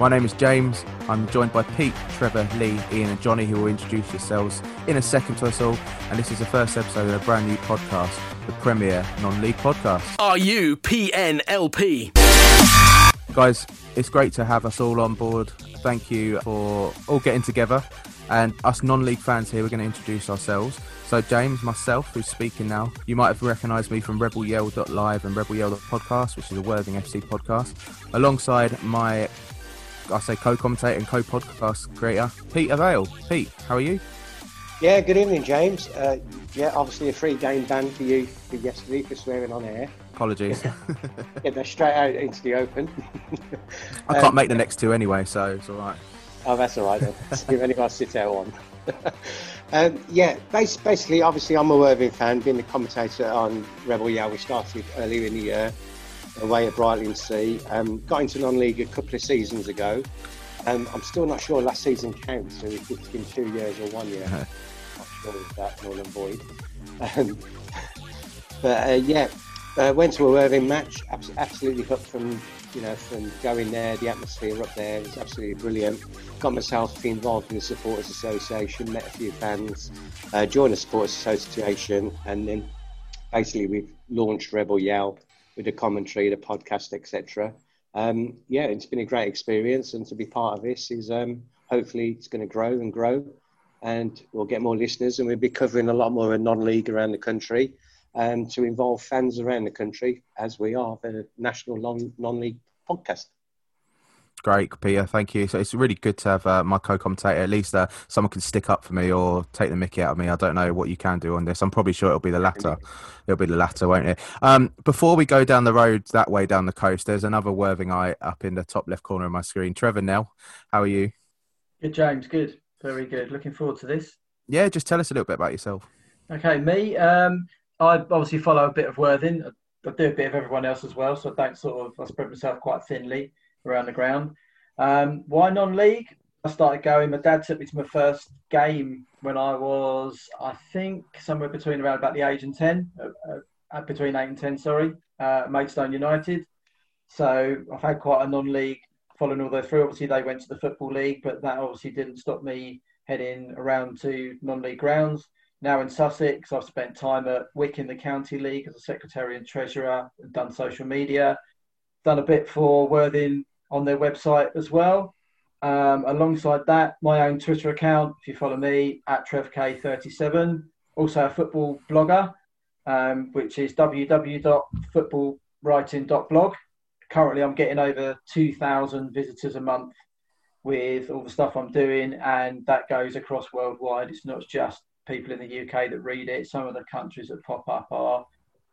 My name is James. I'm joined by Pete, Trevor, Lee, Ian, and Johnny, who will introduce yourselves in a second to us all. And this is the first episode of a brand new podcast, the premier non-league podcast. Are you PNLP? Guys, it's great to have us all on board. Thank you for all getting together. And us non-league fans here, we're going to introduce ourselves. So James, myself, who's speaking now, you might have recognised me from Rebel Yell Live and Rebel Yell Podcast, which is a Worthing FC podcast, alongside my, I say, co-commentator and co-podcast creator, Pete Avail. Pete, how are you? Yeah, good evening, James. Uh, yeah, obviously a free game ban for you for yesterday for swearing on air. Apologies. Get that straight out into the open. I can't make the next two anyway, so it's all right. Oh, that's all right then. See if anyone sits out one. um, yeah, bas- basically, obviously, I'm a Worthing fan, being the commentator on Rebel Yell. We started earlier in the year away at Brightlingsea. Um, got into non-league a couple of seasons ago. Um, I'm still not sure last season counts, so if it's been two years or one year. not sure of that, null and void. Um, but uh, yeah, uh, went to a Worthing match. abs- Absolutely hooked from you know from going there. The atmosphere up there was absolutely brilliant. Got myself involved in the supporters association. Met a few fans. Uh, joined the supporters association, and then basically we've launched Rebel Yell with the commentary, the podcast, etc. Um, yeah, it's been a great experience, and to be part of this is um, hopefully it's going to grow and grow, and we'll get more listeners, and we'll be covering a lot more of non-league around the country, um, to involve fans around the country as we are the national non- non-league podcast. Great, Peter. Thank you. So it's really good to have uh, my co-commentator. At least uh, someone can stick up for me or take the Mickey out of me. I don't know what you can do on this. I'm probably sure it'll be the latter. It'll be the latter, won't it? Um, before we go down the road that way down the coast, there's another Worthing eye up in the top left corner of my screen. Trevor Nell, how are you? Good, James. Good. Very good. Looking forward to this. Yeah, just tell us a little bit about yourself. Okay, me. Um, I obviously follow a bit of Worthing. I do a bit of everyone else as well, so I don't sort of I spread myself quite thinly around the ground. Um, why non-league? I started going. My dad took me to my first game when I was, I think, somewhere between around about the age and ten, uh, uh, between eight and ten. Sorry, uh, Maidstone United. So I've had quite a non-league following all the way through. Obviously, they went to the football league, but that obviously didn't stop me heading around to non-league grounds. Now in Sussex, I've spent time at Wick in the County League as a secretary and treasurer, and done social media, done a bit for Worthing on their website as well. Um, alongside that, my own Twitter account, if you follow me, at TrevK37. Also a football blogger, um, which is www.footballwriting.blog. Currently, I'm getting over 2,000 visitors a month with all the stuff I'm doing, and that goes across worldwide. It's not just people in the UK that read it. Some of the countries that pop up are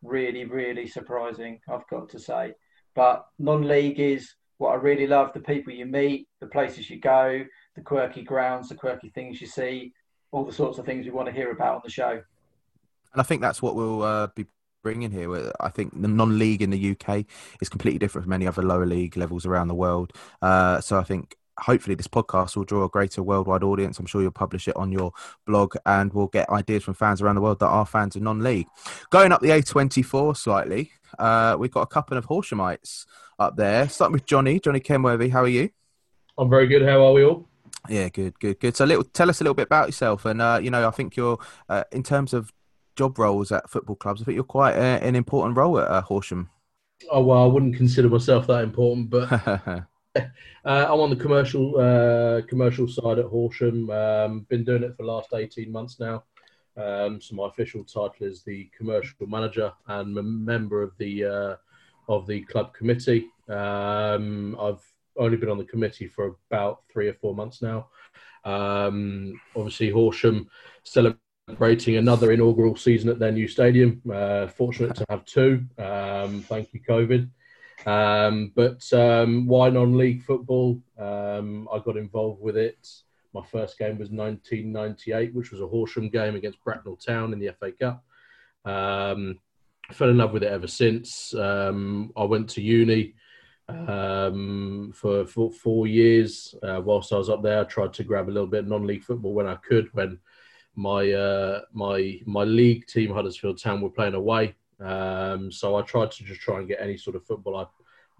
really, really surprising, I've got to say. But non league is what I really love the people you meet, the places you go, the quirky grounds, the quirky things you see, all the sorts of things we want to hear about on the show. And I think that's what we'll uh, be bringing here. I think the non-league in the UK is completely different from any other lower league levels around the world. Uh, so I think hopefully this podcast will draw a greater worldwide audience. I'm sure you'll publish it on your blog and we'll get ideas from fans around the world that are fans of non-league. Going up the A24 slightly, uh, we've got a couple of Horshamites up there. Starting with Johnny. Johnny Kenworthy, how are you? I'm very good. How are we all? Yeah, good, good, good. So, little, tell us a little bit about yourself, and uh, you know, I think you're uh, in terms of job roles at football clubs. I think you're quite uh, an important role at uh, Horsham. Oh well, I wouldn't consider myself that important, but uh, I'm on the commercial uh, commercial side at Horsham. Um, been doing it for the last 18 months now. Um, so my official title is the commercial manager and a member of the uh, of the club committee. Um, I've only been on the committee for about three or four months now. Um, obviously, Horsham celebrating another inaugural season at their new stadium. Uh, fortunate to have two. Um, thank you, COVID. Um, but um, why non-league football? Um, I got involved with it. My first game was 1998, which was a Horsham game against Bracknell Town in the FA Cup. Um, fell in love with it ever since. Um, I went to uni um, for, for four years. Uh, whilst I was up there, I tried to grab a little bit of non-league football when I could. When my uh, my my league team Huddersfield Town were playing away, um, so I tried to just try and get any sort of football I,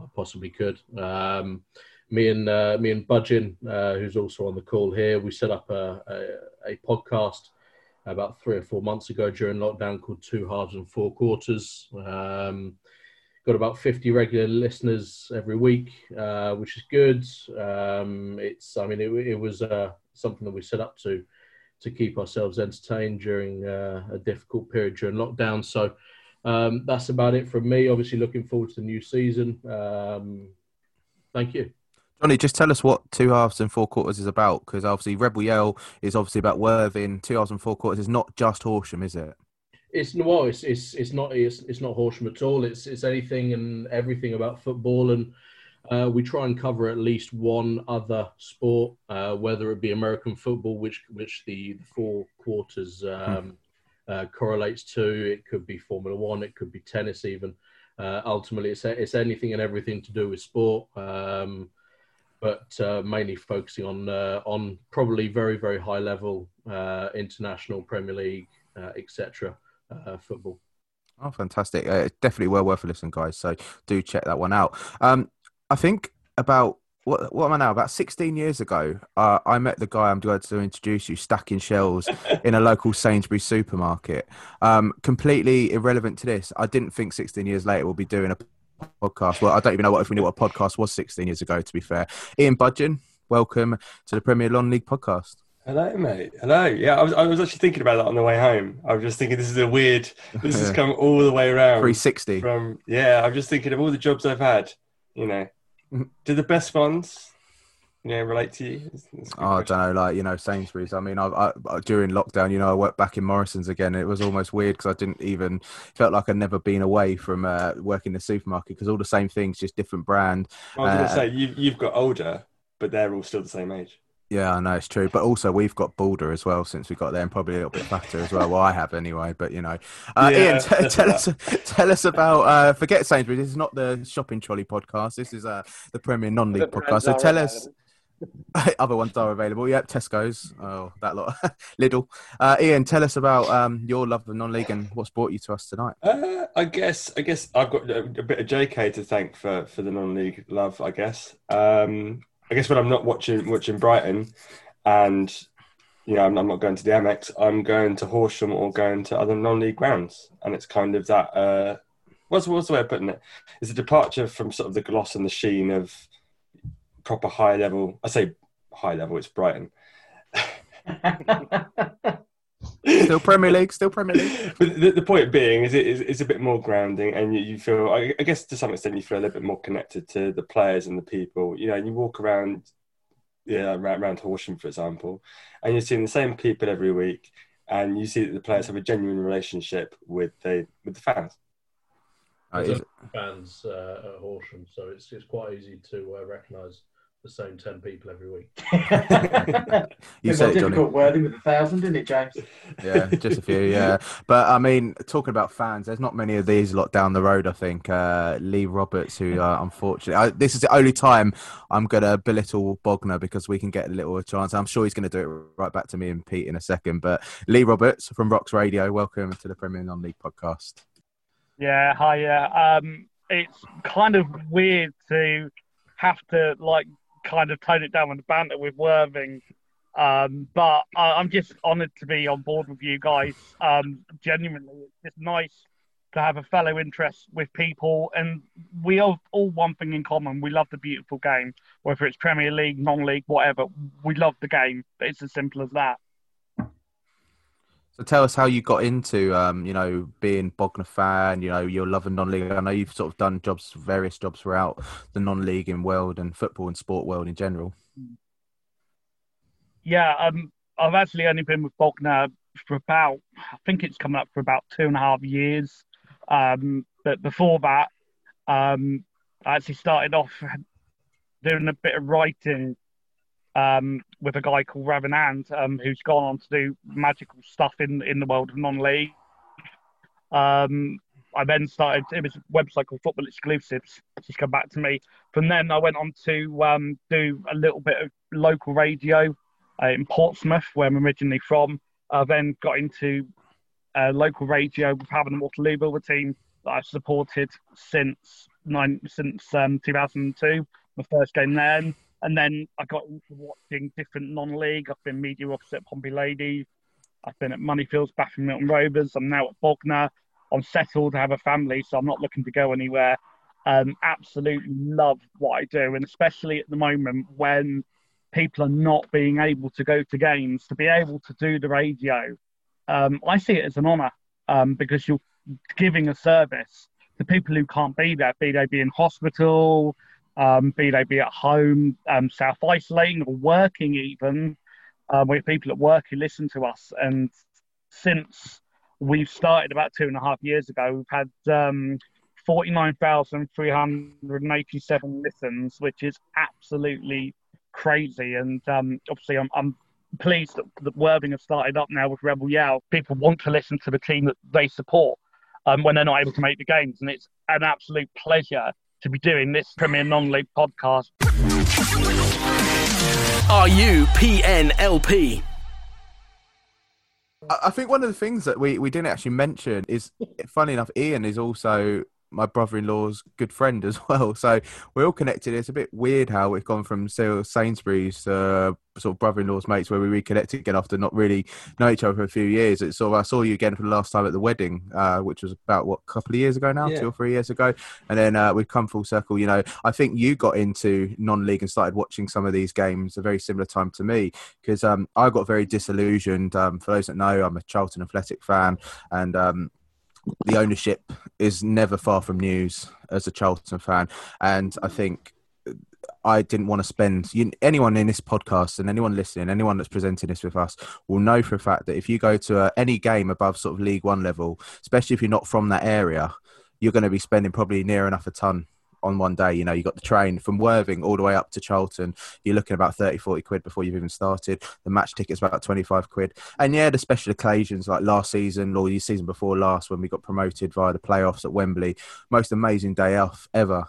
I possibly could. Um, me and uh, me and Budgin, uh, who's also on the call here, we set up a, a, a, podcast about three or four months ago during lockdown called Two Halves and Four Quarters. Um, got about 50 regular listeners every week, uh, which is good. Um, it's, I mean, it, it was uh, something that we set up to to keep ourselves entertained during uh, a difficult period during lockdown. So um, that's about it from me. Obviously, looking forward to the new season. Um, thank you. Johnny, just tell us what two halves and four quarters is about, because obviously Rebel Yell is obviously about Worthing. Two halves and four quarters is not just Horsham, is it? It's well, it's it's it's not it's, it's not Horsham at all. It's it's anything and everything about football, and uh, we try and cover at least one other sport, uh, whether it be American football, which which the, the four quarters um. Uh, correlates to. It could be Formula One, it could be tennis, even. Uh, ultimately, it's it's anything and everything to do with sport. Um, but uh, mainly focusing on uh, on probably very very high level international Premier League, etc uh, football. Oh, fantastic! Uh, definitely well worth a listen, guys. So do check that one out. Um, I think about what what am I now? About 16 years ago, uh, I met the guy I'm going to introduce you stacking shells in a local Sainsbury's supermarket. Um, completely irrelevant to this. I didn't think 16 years later we'll be doing a podcast. Well, I don't even know what if we knew what a podcast was 16 years ago. To be fair, Ian Budgeon, welcome to the Premier Non-League podcast. Hello, mate. Hello. Yeah, I was, I was actually thinking about that on the way home. I was just thinking this is a weird. This has come all the way around. 360. From yeah, I'm just thinking of all the jobs I've had. You know. do the best ones, you know, relate to you? It's, it's oh, I don't know, like you know, Sainsbury's. I mean, I, I, during lockdown, you know, I worked back in Morrison's again. It was almost weird because I didn't even felt like I'd never been away from uh, working in the supermarket because all the same things, just different brand. I was uh, to say you, you've got older, but they're all still the same age. Yeah, I know it's true, but also we've got Balder as well since we got there, and probably a little bit fatter as well. Well, I have anyway, but you know, uh, yeah, Ian, t- tell us, tell us about. Uh, forget Sainsbury's. This is not the shopping trolley podcast. This is uh, the Premier Non-League podcast. So tell us. Other ones are available. Yep, Tesco's. Oh, that lot. Lidl. Uh, Ian, tell us about um, your love of non-league and what's brought you to us tonight. Uh, I guess. I guess I've got a, a, bit of JK to thank for for the non-league love. I guess. Um, I guess when I'm not watching watching Brighton, and you know I'm, I'm, not going to the Amex, I'm going to Horsham or going to other non-league grounds, and it's kind of that. Uh, what's what's the way of putting it? It's a departure from sort of the gloss and the sheen of proper high level. I say high level. It's Brighton. still Premier League, still Premier League. But the, the point being is it is it's a bit more grounding, and you, you feel, I, I, guess, to some extent, you feel a little bit more connected to the players and the people. You know, you walk around, yeah, around, around Horsham, for example, and you're seeing the same people every week, and you see that the players have a genuine relationship with the with the fans. Uh, fans uh, at Horsham, so it's it's quite easy to uh, recognise the same 10 people every week. you said difficult wording with a thousand, didn't it, James? yeah, just a few, yeah. But I mean, talking about fans, there's not many of these a lot down the road, I think. Uh, Lee Roberts, who uh, unfortunately, I, this is the only time I'm going to belittle Bognor because we can get a little chance. I'm sure he's going to do it right back to me and Pete in a second. But Lee Roberts from Rocks Radio, welcome to the Premier Non League podcast. Yeah, hi, yeah. Um, it's kind of weird to have to like kind of tone it down with the banter with Worthing. Um, but uh, I'm just honoured to be on board with you guys. Um, genuinely, it's just nice to have a fellow interest with people, and we have all one thing in common: we love the beautiful game. Whether it's Premier League, non-league, whatever, we love the game. It's as simple as that. So tell us how you got into, um, you know, being Bognor fan. You know, you're loving non-league. I know you've sort of done jobs, various jobs throughout the non-league in world and football and sport world in general. Yeah, um, I've actually only been with Bognor for about, I think it's coming up for about two and a half years. Um, but before that, um, I actually started off doing a bit of writing um, with a guy called Ravenand, um, who's gone on to do magical stuff in in the world of non-league. Um, I then started. It was a website called Football Exclusives. She's come back to me. From then, I went on to um, do a little bit of local radio uh, in Portsmouth, where I'm originally from. I then got into uh, local radio with Havant and Waterlooville team that I've supported since nine since um, 2002. My first game then, and then I got watching different non-league. I've been media officer at Pompey Ladies. I've been at Moneyfields, Baffin Milton Rovers. I'm now at Bognor. I'm settled, I have a family, so I'm not looking to go anywhere. Um, absolutely love what I do, and especially at the moment when people are not being able to go to games, to be able to do the radio, um, I see it as an honour um, because you're giving a service to people who can't be there, be they be in hospital, um, be they be at home, um, self isolating or working even. Um, people at work who listen to us, and since we've started about two and a half years ago, we've had um, 49,387 listens, which is absolutely crazy. And um, obviously, I'm, I'm pleased that, that Worthing have started up now with Rebel Yell. People want to listen to the team that they support um, when they're not able to make the games. And it's an absolute pleasure to be doing this Premier Non League podcast. Are you PNLP? I I think one of the things that we, we didn't actually mention is, funny enough, Ian is also my brother-in-law's good friend as well. So we're all connected. It's a bit weird how we've gone from Sainsbury's to sort of brother-in-law's mates where we reconnected again after not really know each other for a few years. It's sort of I saw you again for the last time at the wedding, uh, which was about what a couple of years ago now, Yeah. two or three years ago, and then uh, we've come full circle. You know, I think you got into non-league and started watching some of these games a very similar time to me because um, I got very disillusioned. Um, for those that know, I'm a Charlton Athletic fan, and um, the ownership is never far from news as a Charlton fan, and I think I didn't want to spend you, anyone in this podcast and anyone listening, anyone that's presenting this with us will know for a fact that if you go to uh, any game above sort of League One level, especially if you're not from that area, you're going to be spending probably near enough a ton on one day. You know, you got the train from Worthing all the way up to Charlton. You're looking about 30, 40 quid before you've even started. The match ticket's about 25 quid. And yeah, the special occasions like last season or the season before last when we got promoted via the playoffs at Wembley, most amazing day off ever.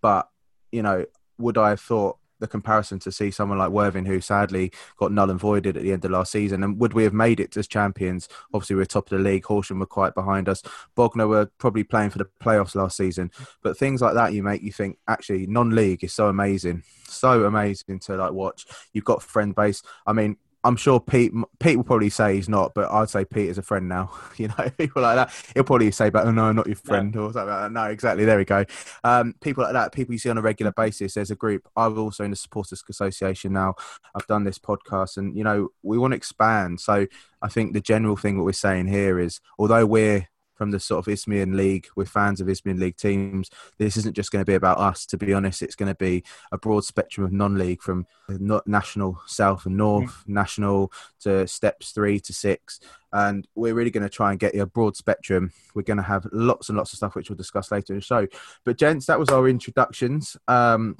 But, you know, would I have thought the comparison to see someone like Worthing, who sadly got null and voided at the end of last season, and would we have made it as champions? Obviously, we we're top of the league. Horsham were quite behind us. Bognor were probably playing for the playoffs last season. But things like that, you make you think actually non-league is so amazing, so amazing to like watch. You've got friend base. I mean. I'm sure Pete. Pete will probably say he's not, but I'd say Pete is a friend now. You know, people like that. He'll probably say, "But oh no, not your friend," or something like that. No, exactly. There we go. Um, people like that. People you see on a regular basis. There's a group. I'm also in the Supporters Association now. I've done this podcast, and you know, we want to expand. So I think the general thing what we're saying here is, although we're from the sort of Isthmian League, we're fans of Isthmian League teams. This isn't just going to be about us. To be honest, it's going to be a broad spectrum of non-league from not national, south and north, national to steps three to six, and we're really going to try and get you a broad spectrum. We're going to have lots and lots of stuff which we'll discuss later in the show. But gents, that was our introductions. Um,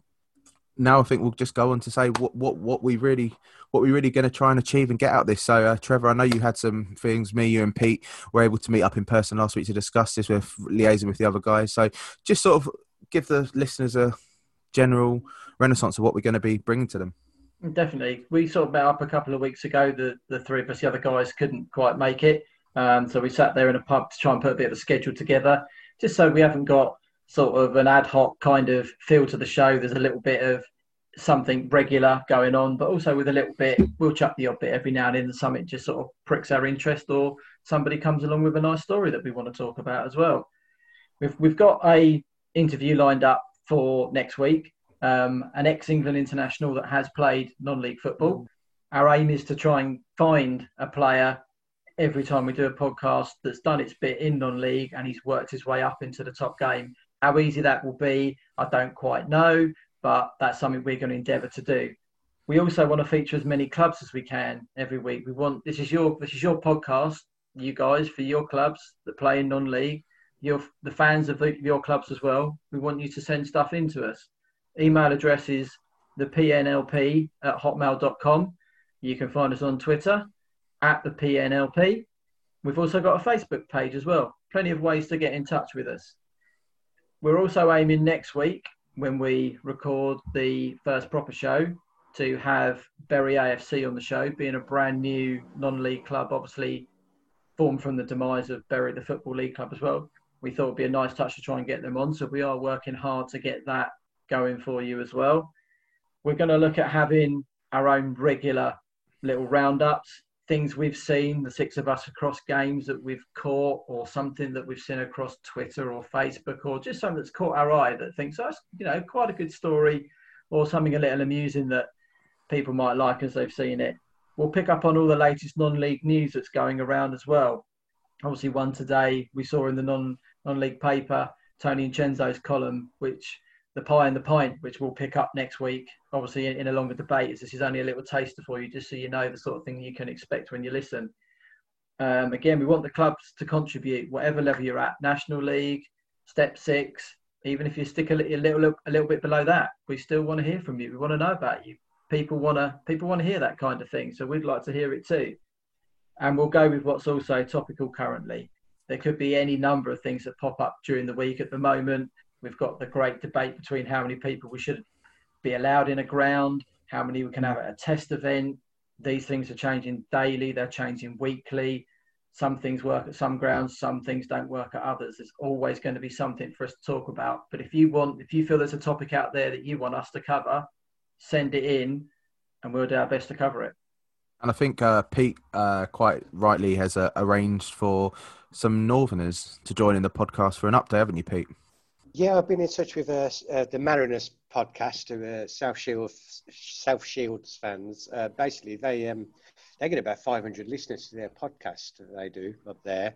now I think we'll just go on to say what what what we really what we really going to try and achieve and get out of this. So, uh, Trevor, I know you had some things. Me, you, and Pete were able to meet up in person last week to discuss this with liaising with the other guys. So, just sort of give the listeners a general renaissance of what we're going to be bringing to them. Definitely. We sort of met up a couple of weeks ago. The the three of us, the other guys, couldn't quite make it. Um, so we sat there in a pub to try and put a bit of a schedule together, just so we haven't got sort of an ad hoc kind of feel to the show. There's a little bit of something regular going on, but also with a little bit, we'll chuck the odd bit every now and then, and something just sort of pricks our interest, or somebody comes along with a nice story that we want to talk about as well. We've we've got a interview lined up for next week. Um, an ex-England international that has played non-league football. Our aim is to try and find a player every time we do a podcast that's done its bit in non-league and he's worked his way up into the top game. How easy that will be, I don't quite know, but that's something we're going to endeavour to do. we also want to feature as many clubs as we can every week. We want this is your this is your podcast, you guys for your clubs that play in non-league. Your the fans of the, your clubs as well. We want you to send stuff in to us. Email address is the pnlp at hotmail.com. You can find us on Twitter at the pnlp. We've also got a Facebook page as well. Plenty of ways to get in touch with us. We're also aiming next week when we record the first proper show to have Bury AFC on the show, being a brand new non-league club, obviously formed from the demise of Bury, the Football League club as well. We thought it'd be a nice touch to try and get them on, so we are working hard to get that going for you as well. We're going to look at having our own regular little roundups, things we've seen, the six of us across games that we've caught, or something that we've seen across Twitter or Facebook, or just something that's caught our eye that thinks, oh, you know quite a good story, or something a little amusing that people might like as they've seen it. We'll pick up on all the latest non-league news that's going around as well. Obviously, one today we saw in the non non-league paper Tony Incenzo's column, which the pie and the pint, which we'll pick up next week. Obviously, in, in a longer debate, this is only a little taster for you, just so you know the sort of thing you can expect when you listen. Um, again, we want the clubs to contribute, whatever level you're at, National League, Step Six, even if you stick a little, a little, bit below that, we still want to hear from you. We want to know about you people want to people want to hear that kind of thing. So we'd like to hear it too. And we'll go with what's also topical currently. There could be any number of things that pop up during the week. At the moment, we've got the great debate between how many people we should be allowed in a ground, how many we can have at a test event. These things are changing daily, they're changing weekly. Some things work at some grounds, some things don't work at others. There's always going to be something for us to talk about. But if you want, if you feel there's a topic out there that you want us to cover, send it in, and we'll do our best to cover it. And I think uh, Pete uh, quite rightly has uh, arranged for some Northerners to join in the podcast for an update, haven't you, Pete? Yeah, I've been in touch with uh, uh, the Mariners podcast, who South Shields South Shields fans. Uh, basically, they um, they get about 500 listeners to their podcast that they do up there,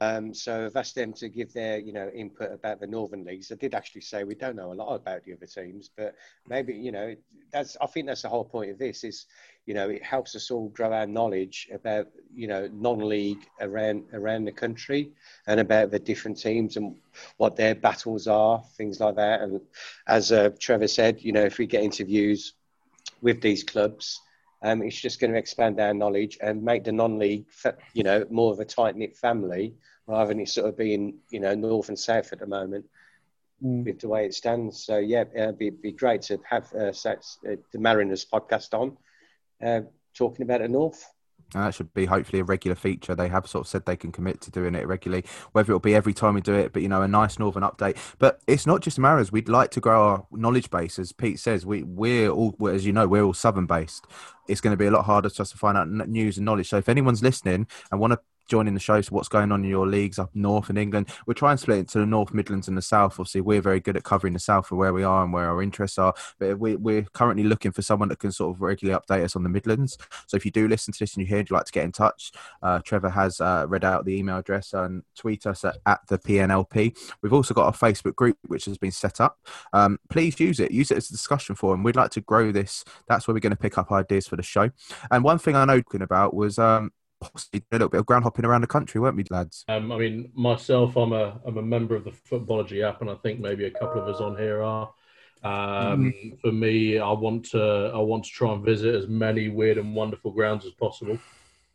um, so I've asked them to give their, you know, input about the Northern leagues. I did actually say we don't know a lot about the other teams, but maybe, you know, that's. I think that's the whole point of this. Is, you know, it helps us all grow our knowledge about, you know, non-league around around the country and about the different teams and what their battles are, things like that. And as uh, Trevor said, you know, if we get interviews with these clubs um, it's just going to expand our knowledge and make the non-league, you know, more of a tight-knit family rather than it sort of being, you know, north and south at the moment mm. with the way it stands. So yeah, it'd be, be great to have uh, uh, the Mariners podcast on, uh, talking about the north. And that should be hopefully a regular feature. They have sort of said they can commit to doing it regularly, whether it'll be every time we do it, but you know, a nice northern update. But it's not just Mariners. We'd like to grow our knowledge base, as Pete says. We we're all, as you know, we're all southern based. It's going to be a lot harder for us to find out news and knowledge. So if anyone's listening and want to joining the show. So what's going on in your leagues up north in England? We're trying to split it into the North Midlands and the South. Obviously, we're very good at covering the South for where we are and where our interests are. But we, we're currently looking for someone that can sort of regularly update us on the Midlands. So if you do listen to this and you hear, you'd like to get in touch, uh, Trevor has uh, read out the email address and tweet us at, at, the PNLP. We've also got a Facebook group which has been set up. Um, please use it. Use it as a discussion forum. We'd like to grow this. That's where we're going to pick up ideas for the show. And one thing I know about was um, possibly a little bit of ground hopping around the country, weren't we, lads? Um, I mean, myself, I'm a I'm a member of the Futbology app, and I think maybe a couple of us on here are. Um, mm. For me, I want to I want to try and visit as many weird and wonderful grounds as possible.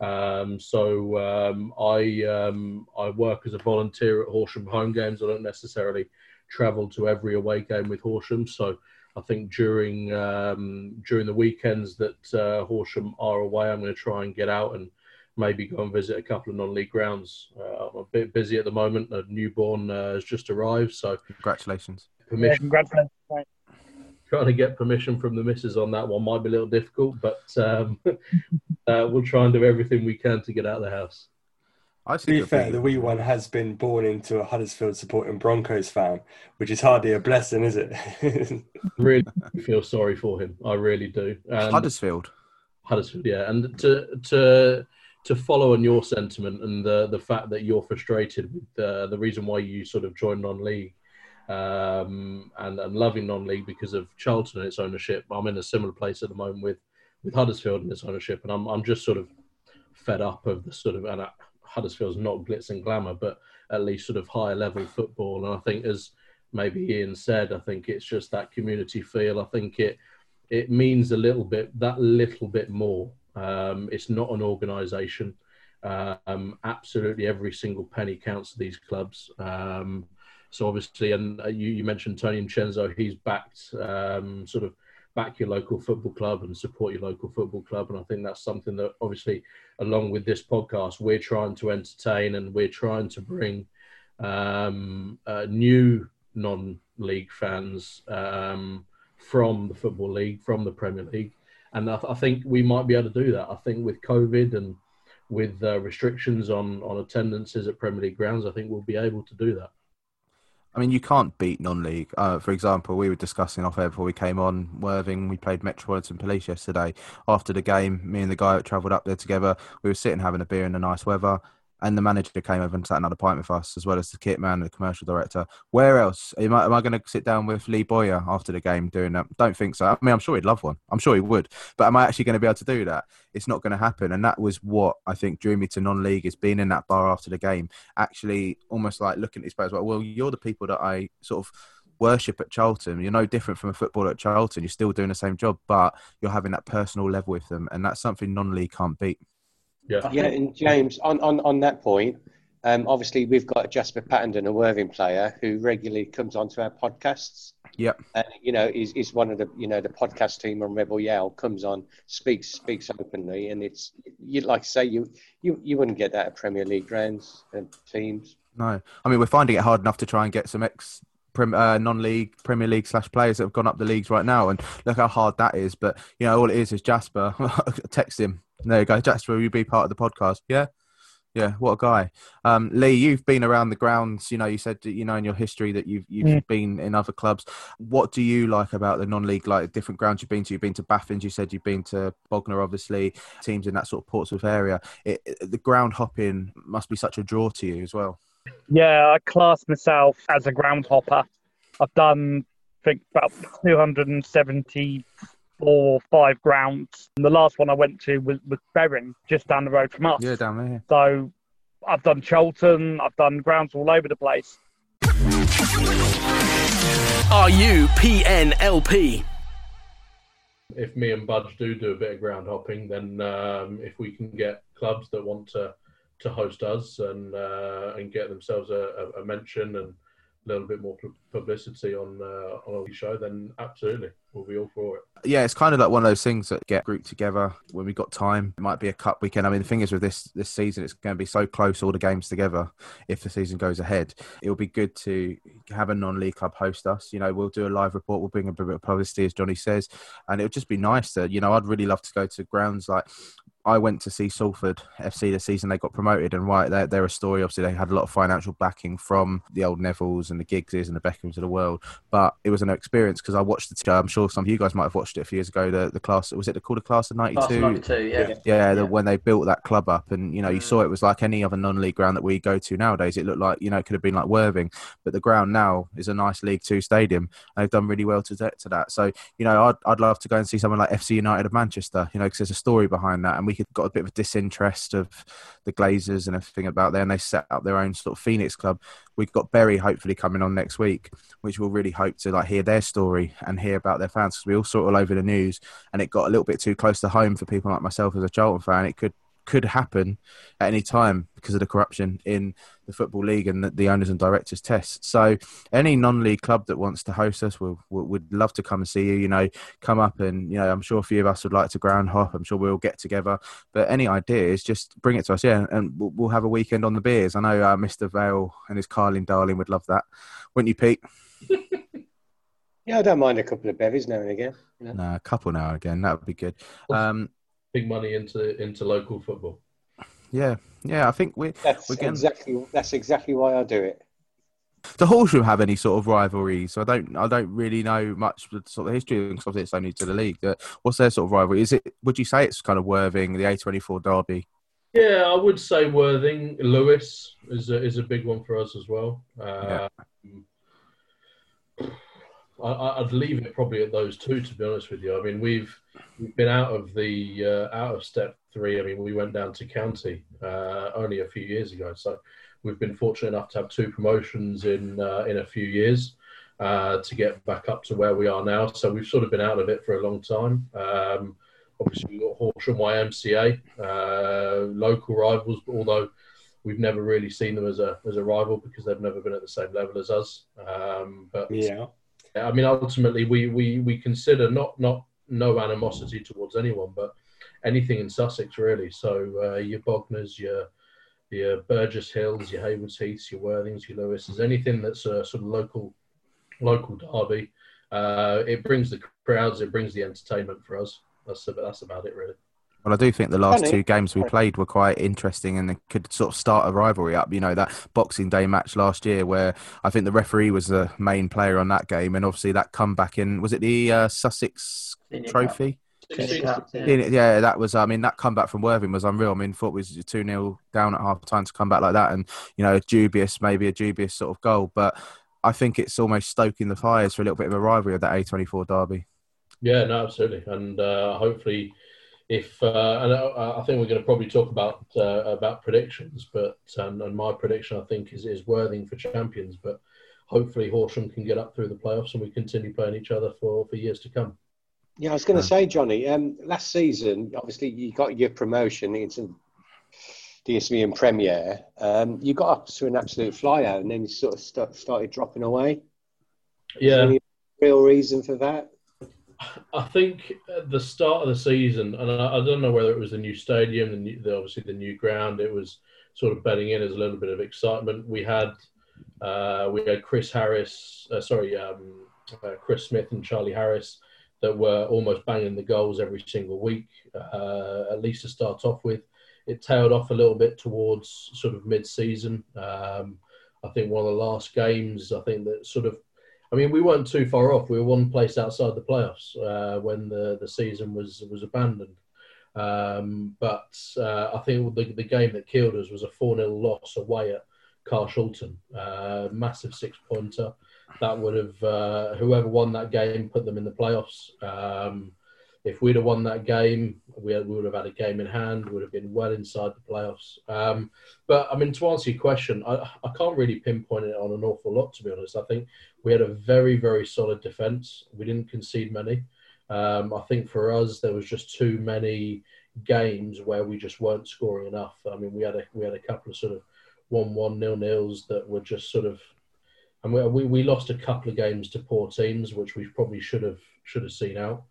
Um, so um, I um, I work as a volunteer at Horsham home games. I don't necessarily travel to every away game with Horsham, so. I think during um, during the weekends that uh, Horsham are away, I'm going to try and get out and maybe go and visit a couple of non-league grounds. Uh, I'm a bit busy at the moment. A newborn uh, has just arrived, so congratulations. Permission. Yeah, congratulations. Trying to get permission from the missus on that one might be a little difficult, but um, uh, we'll try and do everything we can to get out of the house. I to be fair, the wee one has been born into a Huddersfield supporting Broncos fan, which is hardly a blessing, is it? really feel sorry for him. I really do. And Huddersfield. Huddersfield, yeah, and to to to follow on your sentiment and the the fact that you're frustrated with the the reason why you sort of joined non-league um, and and loving non-league because of Charlton and its ownership. I'm in a similar place at the moment with with Huddersfield and its ownership, and I'm I'm just sort of fed up of the sort of and uh, Huddersfield's not glitz and glamour, but at least sort of higher level football. And I think, as maybe Ian said, I think it's just that community feel. I think it it means a little bit that little bit more. Um, it's not an organisation. Um, absolutely every single penny counts to these clubs. Um, so obviously, and uh, you, you mentioned Tony Incenzo, he's backed um, sort of back your local football club and support your local football club. And I think that's something that obviously, along with this podcast, we're trying to entertain and we're trying to bring um, uh, new non-league fans um, from the football league, from the Premier League. And I, th- I, think we might be able to do that. I think with COVID and with uh, restrictions on, on attendances at Premier League grounds, I think we'll be able to do that. I mean, you can't beat non-league. Uh, for example, we were discussing off air before we came on Worthing. We played Metropolitan Police yesterday. After the game, me and the guy that travelled up there together, we were sitting having a beer in the nice weather and the manager came over and sat another pint with us, as well as the kit man the commercial director. Where else am I, I going to sit down with Lee Bowyer after the game doing that? Don't think so. I mean, I'm sure he'd love one. I'm sure he would. But am I actually going to be able to do that? It's not going to happen. And that was what I think drew me to non-league is being in that bar after the game, actually almost like looking at these players. Like, well, you're the people that I sort of worship at Charlton. You're no different from a footballer at Charlton. You're still doing the same job, but you're having that personal level with them, and that's something non-league can't beat. Yeah, yeah, and James, on, on, on that point, um, obviously, we've got Jasper Pattenden, a Worthing player, who regularly comes onto our podcasts. Yep. And you know, is is one of the you know the podcast team on Rebel Yell comes on, speaks speaks openly, and it's you like I say you you you wouldn't get that at Premier League grounds and teams. No, I mean we're finding it hard enough to try and get some ex uh, non-league Premier League slash players that have gone up the leagues right now, and look how hard that is. But you know, all it is is Jasper. Text him. There you go, Jasper. Will you be part of the podcast? Yeah. Yeah, what a guy. Um, Lee, you've been around the grounds. You know, you said you know in your history that you've you've yeah. been in other clubs. What do you like about the non-league, like different grounds you've been to? You've been to Baffins. You said you've been to Bognor, obviously. Teams in that sort of Portsmouth area. It, it, the ground hopping must be such a draw to you as well. Yeah, I class myself as a ground hopper. I've done, I think, about 270 four or five grounds. And the last one I went to was, was Berring, just down the road from us. Yeah, down there. So I've done Charlton, I've done grounds all over the place. Are you PNLP? If me and Budge do do a bit of ground hopping, then um, if we can get clubs that want to to host us and uh, and get themselves a, a mention and a little bit more publicity on uh, on a show, then absolutely we'll be all for it. Yeah, it's kind of like one of those things that get grouped together when we've got time. It might be a cup weekend. I mean, the thing is with this this season, it's going to be so close, all the games together. If the season goes ahead, it will be good to have a non-league club host us. You know, we'll do a live report. We'll bring a bit of publicity, as Johnny says, and it would just be nice to. You know, I'd really love to go to grounds like I went to see Salford FC this season they got promoted, and right, they're, they're, a story. Obviously, they had a lot of financial backing from the old Nevilles and the Giggses and the Beckhams of the world. But it was an experience because I watched the. I'm sure some of you guys might have watched it a few years ago. The, the class was it the called the class of '92? '92, yeah. Yeah, yeah, the, when they built that club up, and you know, you saw it was like any other non-league ground that we go to nowadays. It looked like you know, it could have been like Worthing, but the ground now is a nice League Two stadium, and they've done really well to to that. So you know, I'd I'd love to go and see someone like FC United of Manchester, you know, because there's a story behind that, and we could got a bit of a dis interest of the Glazers and everything about there, and they set up their own sort of Phoenix club. We've got Bury hopefully coming on next week, which we'll really hope to like hear their story and hear about their fans because we all saw it all over the news, and it got a little bit too close to home for people like myself as a Charlton fan. It could could happen at any time because of the corruption in the football league and the, the owners and directors test. So any non-league club that wants to host us, we'll, we'll, would love to come and see you. You know, come up and you know, I'm sure a few of us would like to ground hop. I'm sure we'll get together. But any ideas, just bring it to us. Yeah, and we'll, we'll have a weekend on the beers. I know uh, Mr. Vale and his Carlin darling would love that, wouldn't you, Pete? yeah, I don't mind a couple of bevies now and again. You know? No, a couple now and again. That would be good. Um, big money into into local football. Yeah, yeah. I think we. That's we're getting... exactly that's exactly why I do it. Does Horsham have any sort of rivalry? So I don't, I don't really know much of the sort of history because obviously it's only to the league. But What's their sort of rivalry? Is it? Would you say it's kind of Worthing, the A24 derby? Yeah, I would say Worthing. Lewes is a, is a big one for us as well. Uh, yeah. I, would leave it probably at those two, to be honest with you. I mean, we've we've been out of the uh, out of step three. I mean, we went down to county uh, only a few years ago, so we've been fortunate enough to have two promotions in uh, in a few years uh, to get back up to where we are now. So we've sort of been out of it for a long time. Um, obviously, we've got Horsham YMCA, uh, local rivals, although we've never really seen them as a as a rival because they've never been at the same level as us. Um, but Yeah. I mean, ultimately, we, we, we consider not not no animosity towards anyone, but anything in Sussex really. So uh, your Bognors, your your Burgess Hills, your Haywards Heaths, your Worthings, your Lewes's, anything that's a sort of local local derby. Uh, it brings the crowds, it brings the entertainment for us. That's about, that's about it really. Well, I do think the last Funny. two games we played were quite interesting and they could sort of start a rivalry up. You know, that Boxing Day match last year where I think the referee was the main player on that game. And obviously that comeback in, was it the uh, Sussex Senior Trophy? Cup, yeah. Yeah. yeah, that was. I mean, that comeback from Worthing was unreal. I mean, thought was two 0 down at half time to come back like that, and you know, dubious, maybe a dubious sort of goal. But I think it's almost stoking the fires for a little bit of a rivalry of that A24 derby. Yeah, no, absolutely, and uh, hopefully, if uh, and I, I think we're going to probably talk about uh, about predictions, but um, and my prediction I think is is Worthing for champions, but hopefully Horsham can get up through the playoffs and we continue playing each other for for years to come. Yeah, I was going to say, Johnny. Um, last season, obviously, you got your promotion into the Isthmian Premier. Um, you got up to an absolute flyout, and then you sort of st- started dropping away. Is there Yeah, any real reason for that? I think at the start of the season, and I, I don't know whether it was the new stadium, the, new, the obviously the new ground, it was sort of bedding in as a little bit of excitement. We had uh, we had Chris Harris, uh, sorry, um, uh, Chris Smith and Charlie Harris that were almost banging the goals every single week, uh, at least to start off with. It tailed off a little bit towards sort of mid-season. Um, I think one of the last games, I think that sort of I mean, we weren't too far off. We were one place outside the playoffs uh, when the, the season was was abandoned. Um, but uh, I think the, the game that killed us was a 4 0 loss away at Carshalton. Uh, massive six pointer. That would have, uh, whoever won that game, put them in the playoffs. Um, if we'd have won that game, we, we would have had a game in hand, would have been well inside the playoffs. Um, but I mean, to answer your question, I, I can't really pinpoint it on an awful lot, to be honest. I think we had a very, very solid defence. We didn't concede many. Um, I think for us, there was just too many games where we just weren't scoring enough. I mean, we had a we had a couple of sort of one-one nil nils that were just sort of, and we, we we lost a couple of games to poor teams, which we probably should have should have seen out.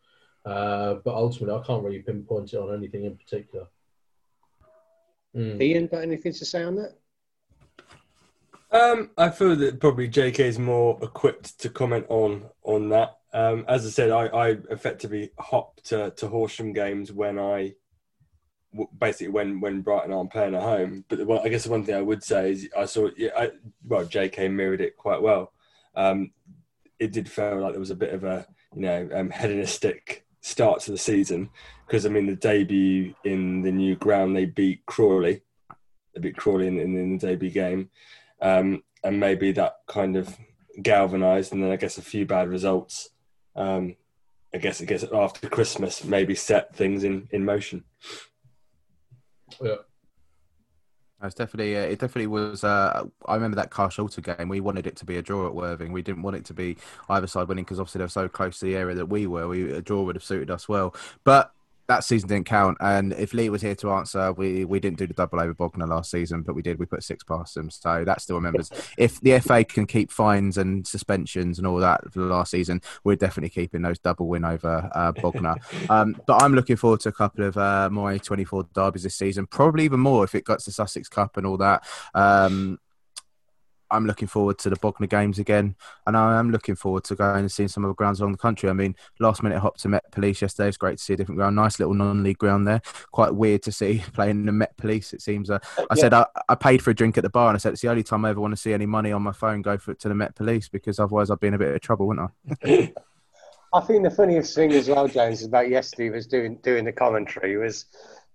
Uh, but ultimately, I can't really pinpoint it on anything in particular. Mm. Ian, got anything to say on that? Um, I feel that probably JK is more equipped to comment on on that. Um, as I said, I, I effectively hopped to, to Horsham games when I basically when when Brighton aren't playing at home. But the one, I guess the one thing I would say is I saw yeah, I, well JK mirrored it quite well. Um, it did feel like there was a bit of a you know um, hedonistic start to the season because I mean the debut in the new ground they beat Crawley, they beat Crawley in, in, in the debut game, um, and maybe that kind of galvanised, and then I guess a few bad results. Um, I guess I guess after Christmas maybe set things in, in motion. Yeah. It's definitely, uh, it definitely was. Uh, I remember that Carshalton game. We wanted it to be a draw at Worthing. We didn't want it to be either side winning because obviously they were so close to the area that we were. We, a draw would have suited us well. But that season didn't count. And if Lee was here to answer, we, we didn't do the double over Bognor last season, but we did. We put six past them. So that still remembers. if the FA can keep fines and suspensions and all that for the last season, we're definitely keeping those double win over uh, Bognor. um, but I'm looking forward to a couple of uh, more 24 derbies this season, probably even more if it gets the Sussex Cup and all that. Um, I'm looking forward to the Bognor games again, and I am looking forward to going and seeing some of the grounds along the country. I mean, last minute hop to Met Police yesterday. It's great to see a different ground. Nice little non-league ground there. Quite weird to see playing the Met Police. It seems. Uh, I Yeah. said I, I paid for a drink at the bar, and I said it's the only time I ever want to see any money on my phone go for it to the Met Police because otherwise I'd be in a bit of trouble, wouldn't I? I think the funniest thing as well, James, about yesterday was doing doing the commentary was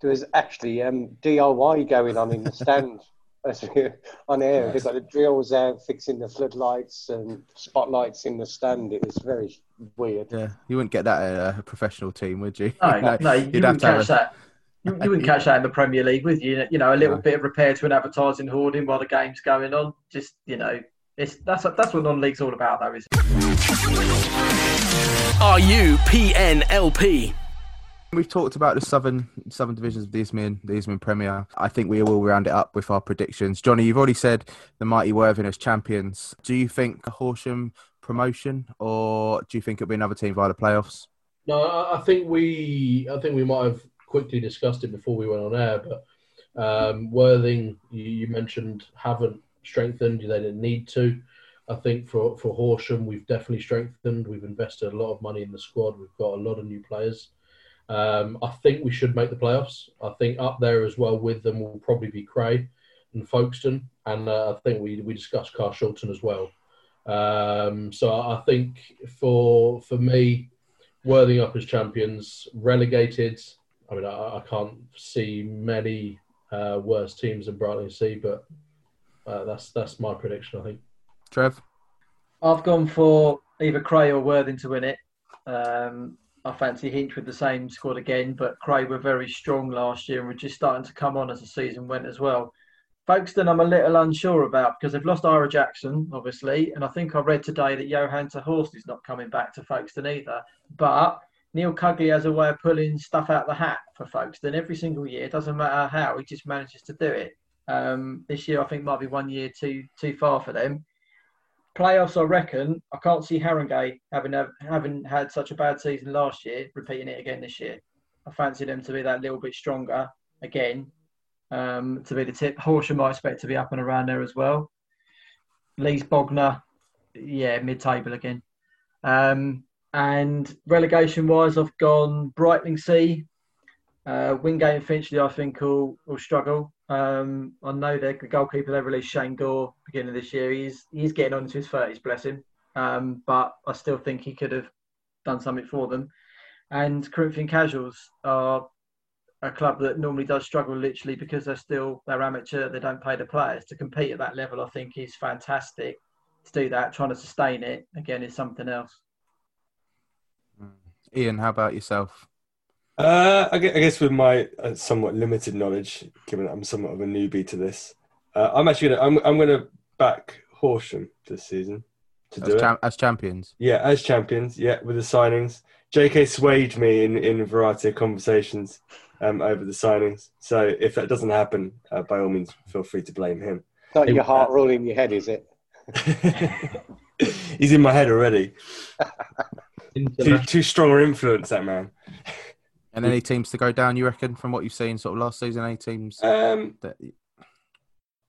there was actually um, DIY going on in the stand. on air. They've got the drills out, fixing the floodlights and spotlights in the stand. It was very weird. Yeah, you wouldn't get that at a professional team, would you? No, You no, you you'd wouldn't have to have catch a- that. You, you wouldn't catch that in the Premier League, with you? You know, a little No. bit of repair to an advertising hoarding while the game's going on. Just you know, it's that's that's what non-league's all about, though, isn't it? Are you PNLP? We've talked about the southern southern divisions of the Isthmian, the Isthmian Premier. I think we will round it up with our predictions. Johnny, you've already said the mighty Worthing as champions. Do you think Horsham promotion, or do you think it'll be another team via the playoffs? No, I I think we, I think we might have quickly discussed it before we went on air. But um, Worthing, you, you mentioned, haven't strengthened. They didn't need to. I think for for Horsham, we've definitely strengthened. We've invested a lot of money in the squad. We've got a lot of new players. Um, I think we should make the playoffs. I think up there as well with them will probably be Cray and Folkestone, and uh, I think we we discussed Carshalton as well. Um, so I think for for me, Worthing up as champions, relegated. I mean, I, I can't see many uh, worse teams than Brightlingsea, but uh, that's that's my prediction. I think. Trev? I've gone for either Cray or Worthing to win it. Um, I fancy Hinch with the same squad again, but Cray were very strong last year and were just starting to come on as the season went as well. Folkestone, I'm a little unsure about because they've lost Ira Jackson, obviously, and I think I read today that Johan Horst is not coming back to Folkestone either. But Neil Cugley has a way of pulling stuff out of the hat for Folkestone every single year. It doesn't matter how, he just manages to do it. Um, this year, I think, might be one year too too far for them playoffs, I reckon. I can't see Haringey having having had such a bad season last year, repeating it again this year. I fancy them to be that little bit stronger again, um, to be the tip. Horsham, I expect to be up and around there as well. Leeds Bognor, yeah, mid-table again. Um, and relegation-wise, I've gone Brightlingsea. Uh, Wingate and Finchley, I think, will, will struggle. Um, I know the goalkeeper they released Shane Gore beginning of this year. He's he's getting on to his thirties, bless him. Um, but I still think he could have done something for them. And Corinthian Casuals are a club that normally does struggle literally because they're still they're amateur. They don't pay the players to compete at that level. I think is fantastic. To do that, trying to sustain it again is something else. Ian, how about yourself? Uh, I gue- I guess with my uh, somewhat limited knowledge, given that I'm somewhat of a newbie to this, uh, I'm actually gonna I'm, I'm gonna back Horsham this season to do As, it. as champions. Yeah, as champions. Yeah, with the signings, JK swayed me in in a variety of conversations um, over the signings. So if that doesn't happen, uh, by all means, feel free to blame him. Not your heart rule in your head, is it? He's in my head already. too, too strong an influence, that man. And any teams to go down, you reckon, from what you've seen sort of last season? Any teams Um, that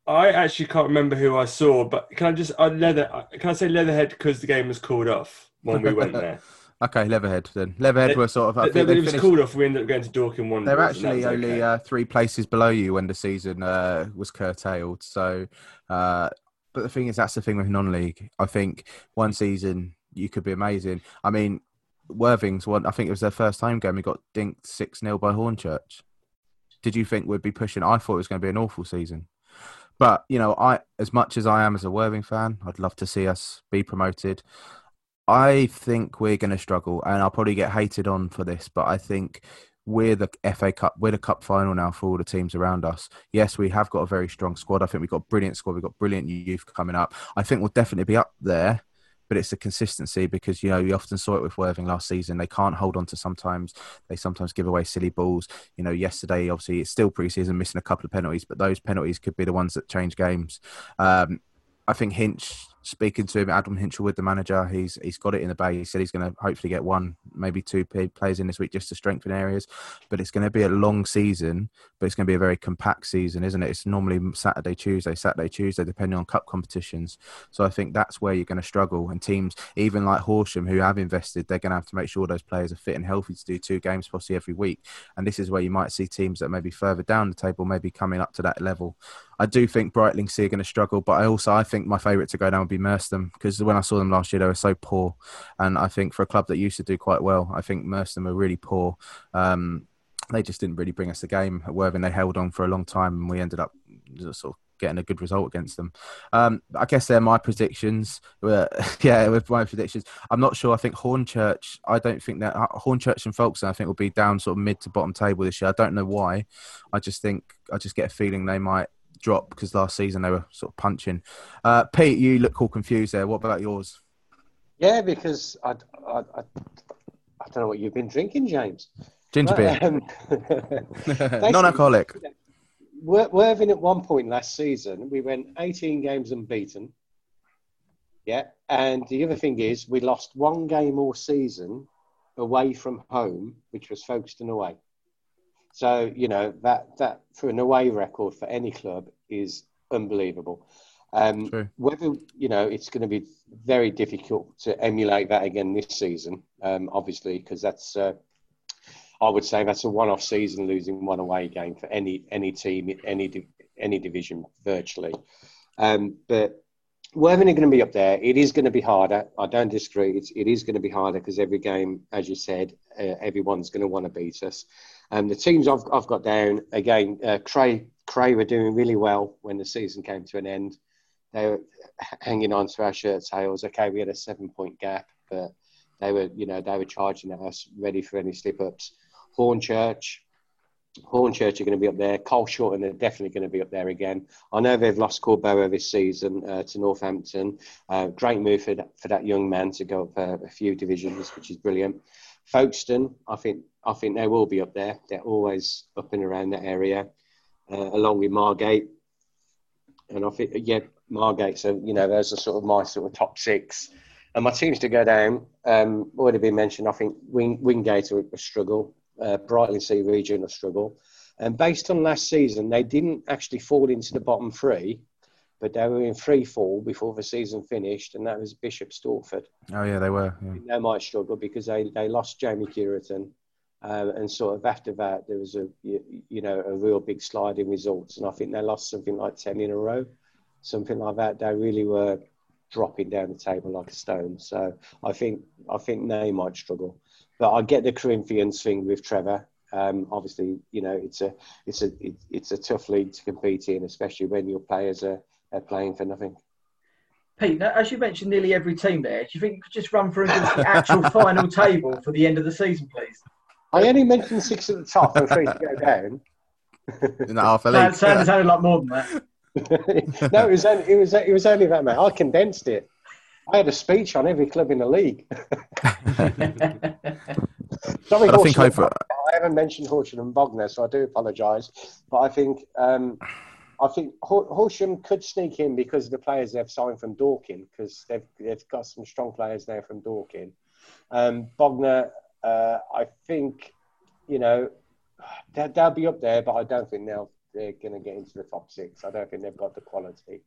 I actually can't remember who I saw, but can I just uh, leather? Can I say Leatherhead because the game was called off when we went there? Okay, Leatherhead then. Leatherhead It- were sort of. I It, think they it was finished, called off. We ended up going to Dorking one. they're actually only okay. uh, three places below you when the season uh, was curtailed. So, uh, but the thing is, that's the thing with non-league. I think one season you could be amazing. I mean, Worthing's one. I think it was their first home game. We got dinked six 0 by Hornchurch. Did you think we'd be pushing? I thought it was going to be an awful season. But you know, I as much as I am as a Worthing fan, I'd love to see us be promoted. I think we're going to struggle, and I'll probably get hated on for this, but I think we're the FA Cup, we're the Cup final now for all the teams around us. Yes, we have got a very strong squad. I think we've got a brilliant squad. We've got brilliant youth coming up. I think we'll definitely be up there, but it's the consistency because you know you often saw it with Worthing last season. They can't hold on to sometimes. They sometimes give away silly balls. You know, yesterday obviously it's still preseason, missing a couple of penalties, but those penalties could be the ones that change games. Um, I think Hinch, speaking to him, Adam Hinshelwood the manager, he's he's got it in the bag. He said he's going to hopefully get one, maybe two players in this week just to strengthen areas. But it's going to be a long season, but it's going to be a very compact season, isn't it? It's normally Saturday, Tuesday, Saturday, Tuesday, depending on cup competitions. So I think that's where you're going to struggle. And teams, even like Horsham, who have invested, they're going to have to make sure those players are fit and healthy to do two games possibly every week. And this is where you might see teams that may be further down the table, maybe coming up to that level. I do think Brightlingsea are going to struggle, but I also I think my favourite to go down be Merstham because when I saw them last year, they were so poor, and I think for a club that used to do quite well, I think Merstham were really poor. Um, they just didn't really bring us the game at Worthing. They held on for a long time, and we ended up sort of getting a good result against them. Um, I guess they're my predictions. Yeah, with my predictions, I'm not sure. I think Hornchurch. I don't think that uh, Hornchurch and Folkestone. I think will be down sort of mid to bottom table this year. I don't know why. I just think I just get a feeling they might drop because last season they were sort of punching. Uh, Pete, you look all confused there. What about yours? Yeah, because I, I, I, I don't know what you've been drinking, James. Ginger beer, Um, non-alcoholic. Wor- Worthing at one point last season, we went 18 games unbeaten. Yeah, and the other thing is we lost one game all season away from home, which was Folkestone away. So you know that that for an away record for any club is unbelievable. Um, whether you know it's going to be very difficult to emulate that again this season, um, obviously, because that's uh, I would say that's a one-off season, losing one away game for any any team, any any division virtually. Um, but Worthing are going to be up there. It is going to be harder. I don't disagree. It's, it is going to be harder because every game, as you said, uh, everyone's going to want to beat us. Um, the teams I've, I've got down again, uh, Cray Cray were doing really well when the season came to an end. They were hanging on to our shirt tails. Okay, we had a seven-point gap, but they were, you know, they were charging at us, ready for any slip-ups. Hornchurch, Hornchurch are going to be up there. Carshalton are definitely going to be up there again. I know they've lost Corboa this season uh, to Northampton. Uh, great move for that, for that young man to go up uh, a few divisions, which is brilliant. Folkestone, I think I think they will be up there. They're always up and around that area, uh, along with Margate. And I think yeah, Margate. So you know, those are sort of my sort of top six. And my teams to go down, um, already been mentioned. I think Wing, Wingate are a struggle uh, Sea region a struggle. And based on last season, they didn't actually fall into the bottom three, but they were in free fall before the season finished, and that was Bishop Stortford. Oh yeah, they were. Yeah. They might struggle because they, they lost Jamie Cureton. Um, and sort of after that, there was a you, you know a real big slide in results, and I think they lost something like ten in a row, something like that. They really were dropping down the table like a stone. So I think I think they might struggle. But I get the Corinthians thing with Trevor. Um, obviously, you know it's a it's a it, it's a tough league to compete in, especially when your players are, are playing for nothing. Pete, as you mentioned, nearly every team there. Do you think you could just run through and the actual final table for the end of the season, please? I only mentioned six at the top and three to go down. In that half a Sound- league. sounded, sounded like more than that. no, it was only, it was it was only that, mate. I condensed it. I had a speech on every club in the league. Sorry, But I think Horsham and over- I haven't mentioned Horsham and Bognor, so I do apologise. But I think um, I think Hor- Horsham could sneak in because of the players they've signed from Dorking, because they've they've got some strong players there from Dorking. Um, Bognor, uh, I think, you know, they'll, they'll be up there, but I don't think they'll they're going to get into the top six. I don't think they've got the quality.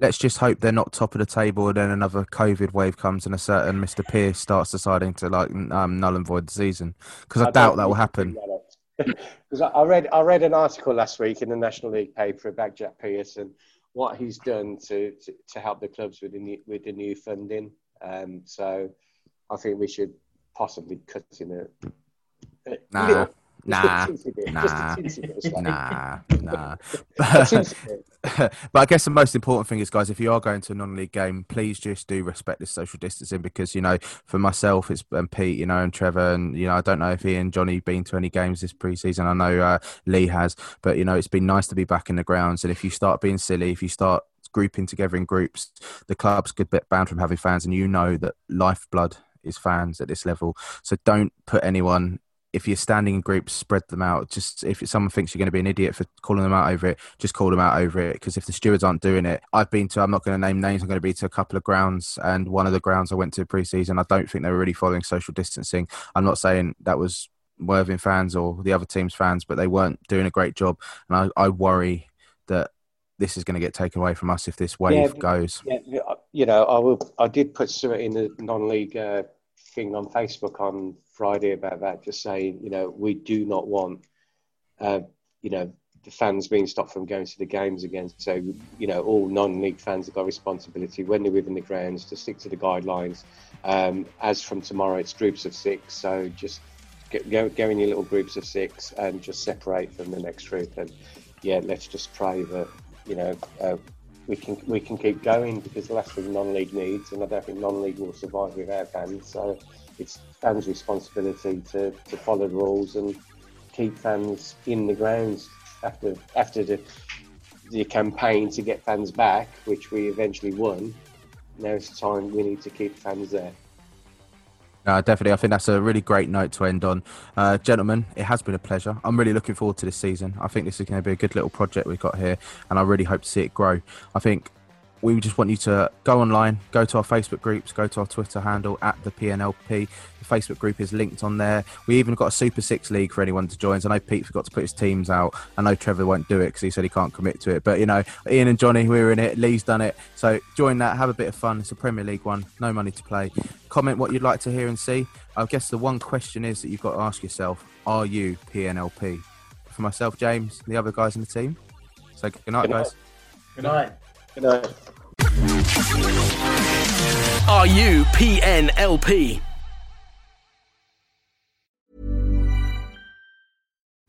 Let's just hope they're not top of the table, and then another COVID wave comes, and a certain Mr. Pierce starts deciding to like um, null and void the season. Because I, I doubt that will happen. Because I read I read an article last week in the National League paper about Jack Pearson, what he's done to, to, to help the clubs with the new, with the new funding. Um, so I think we should possibly cut in a, a Nah, little- nah, bit, nah, bit nah, nah. But I guess the most important thing is, guys, if you are going to a non-league game, please just do respect this social distancing because you know, for myself, it's and Pete, you know, and Trevor, and you know, I don't know if he and Johnny been to any games this preseason. I know uh, Lee has, but you know, it's been nice to be back in the grounds. And if you start being silly, if you start grouping together in groups, the club's good bit banned from having fans, and you know that lifeblood is fans at this level. So don't put anyone if you're standing in groups, spread them out. Just if someone thinks you're going to be an idiot for calling them out over it, just call them out over it. Because if the stewards aren't doing it, I've been to. I'm not going to name names. I'm going to be to a couple of grounds, and one of the grounds I went to pre-season, I don't think they were really following social distancing. I'm not saying that was Worthing fans or the other team's fans, but they weren't doing a great job, and I, I worry that this is going to get taken away from us if this wave Yeah, goes. Yeah, you know, I will. I did put something in the non-league uh, thing on Facebook on Friday about that, just saying, you know, we do not want, uh, you know, the fans being stopped from going to the games again. So, you know, all non-league fans have got responsibility when they're within the grounds to stick to the guidelines. Um, as from tomorrow, it's groups of six, so just go, go in your little groups of six and just separate from the next group. And yeah, let's just pray that you know, uh, we can we can keep going because what non-league needs, and I don't think non-league will survive without fans. So it's fans' responsibility to, to follow the rules and keep fans in the grounds after after the the campaign to get fans back, which we eventually won. Now it's time we need to keep fans there. No, definitely. I think that's a really great note to end on. Uh, gentlemen, it has been a pleasure. I'm really looking forward to this season. I think this is going to be a good little project we've got here, and I really hope to see it grow. I think we just want you to go online, go to our Facebook groups, go to our Twitter handle at the PNLP. The Facebook group is linked on there. We even got a Super Six League for anyone to join. So I know Pete forgot to put his teams out. I know Trevor won't do it because he said he can't commit to it. But you know, Ian and Johnny, we're in it. Lee's done it. So join that, have a bit of fun. It's a Premier League one, no money to play. Comment what you'd like to hear and see. I guess the one question is that you've got to ask yourself: Are you PNLP? For myself, James, the other guys in the team. So Good night. guys. Good night. Good night. Are you PNLP?